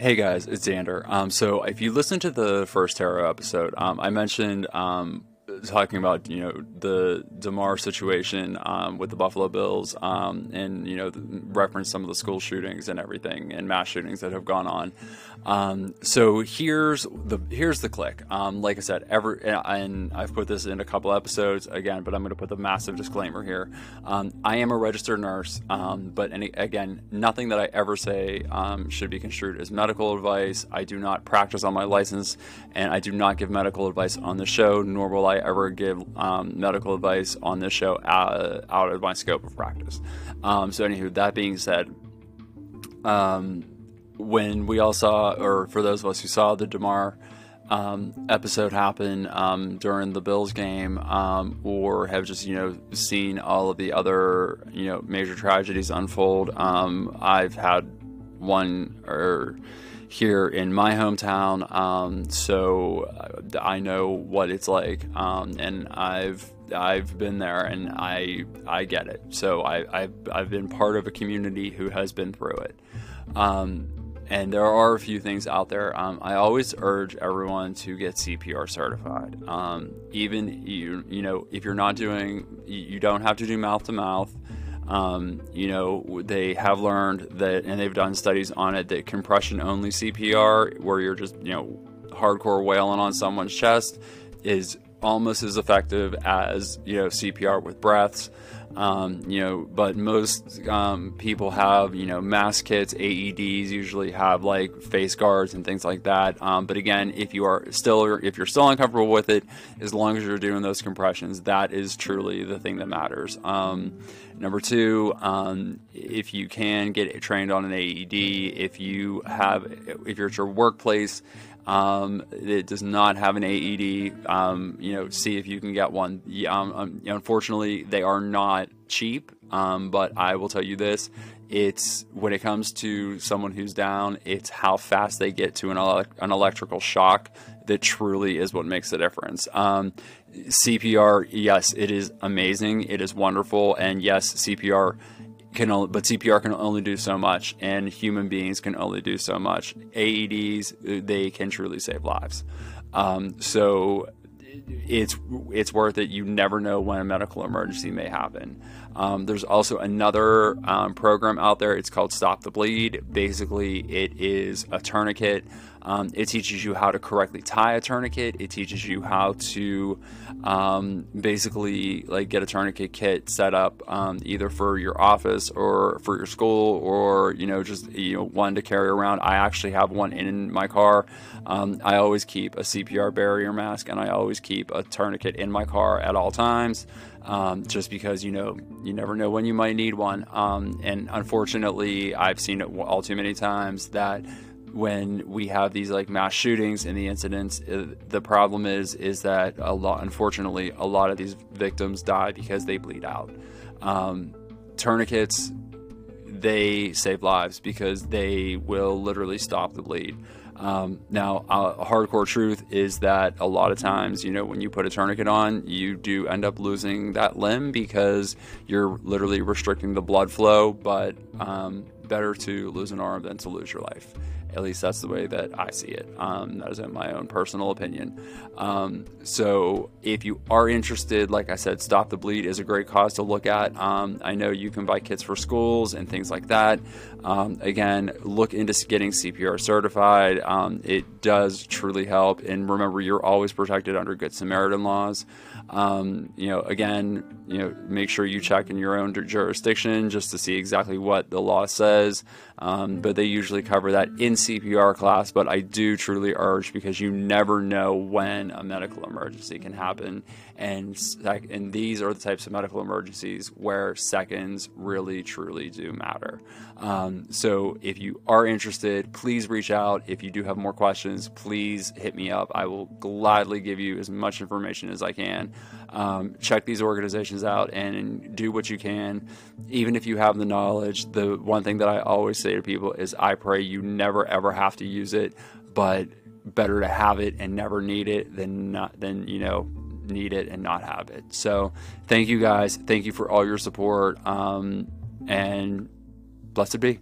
Hey guys, it's Xander. Um, so if you listen to the first Tarot episode, um, I mentioned um, talking about you know the Damar situation um, with the Buffalo Bills, um, and you know reference some of the school shootings and everything and mass shootings that have gone on. Um, so here's the here's the click. Um, like I said, every and I've put this in a couple episodes again, but I'm going to put the massive disclaimer here. Um, I am a registered nurse, um, but any, again, nothing that I ever say should be construed as medical advice. I do not practice on my license, and I do not give medical advice on the show, nor will I ever give um, medical advice on this show out, out of my scope of practice. so, anywho, that being said. Um, when we all saw, or for those of us who saw the Damar um, episode happen um, during the Bills game, um, or have just you know seen all of the other you know major tragedies unfold, um, I've had one or here in my hometown, um, so uh, I know what it's like, um, and I've I've been there and I I get it. So I, I've I've been part of a community who has been through it. Um, and there are a few things out there. Um, I always urge everyone to get CPR certified. Um, even you, you know, if you're not doing, you don't have to do mouth to mouth. Um, you know, they have learned that, and they've done studies on it that compression only CPR, where you're just, you know, hardcore wailing on someone's chest, is almost as effective as you know CPR with breaths. Um, you know, but most um, people have you know mask kits, AEDs usually have like face guards and things like that. Um, but again, if you are still if you're still uncomfortable with it, as long as you're doing those compressions, that is truly the thing that matters. Um, number two, um, if you can get trained on an AED, if you have if you're at your workplace um, it does not have an AED. Um, you know, see if you can get one. Um, um unfortunately, they are not cheap. Um, but I will tell you this: it's when it comes to someone who's down, it's how fast they get to an, ele- an electrical shock that truly is what makes the difference. Um, CPR, yes, it is amazing. It is wonderful, and yes, CPR can only, but CPR can only do so much, and human beings can only do so much. AEDs, they can truly save lives. Um, so it's it's worth it. You never know when a medical emergency may happen. Um, there's also another um, program out there. It's called Stop the Bleed. Basically, it is a tourniquet um, it teaches you how to correctly tie a tourniquet. It teaches you how to um, basically like get a tourniquet kit set up um, either for your office or for your school or you know just you know one to carry around. I actually have one in my car. Um, I always keep a CPR barrier mask and I always keep a tourniquet in my car at all times. Um, just because you know you never know when you might need one. Um, and unfortunately, I've seen it all too many times that when we have these like mass shootings and the incidents uh, the problem is is that a lot unfortunately a lot of these victims die because they bleed out. Um, tourniquets they save lives because they will literally stop the bleed. Um, now a hardcore truth is that a lot of times you know when you put a tourniquet on you do end up losing that limb because you're literally restricting the blood flow but um, better to lose an arm than to lose your life at least that's the way that I see it. Um, that is in my own personal opinion. Um, so if you are interested, like I said, Stop the Bleed is a great cause to look at. Um, I know you can buy kits for schools and things like that. Um, again, look into getting CPR certified. Um, it does truly help. And remember, you're always protected under Good Samaritan laws. Um, you know, again, you know, make sure you check in your own jurisdiction just to see exactly what the law says. But they usually cover that in CPR class. But I do truly urge because you never know when a medical emergency can happen, and and these are the types of medical emergencies where seconds really truly do matter. Um, so if you are interested, please reach out. If you do have more questions, please hit me up. I will gladly give you as much information as I can. Um, check these organizations out and do what you can, even if you have the knowledge. The one thing that I always say to people is, I pray you never ever have to use it, but better to have it and never need it than not than you know need it and not have it. So thank you guys. Thank you for all your support. Um, and blessed be.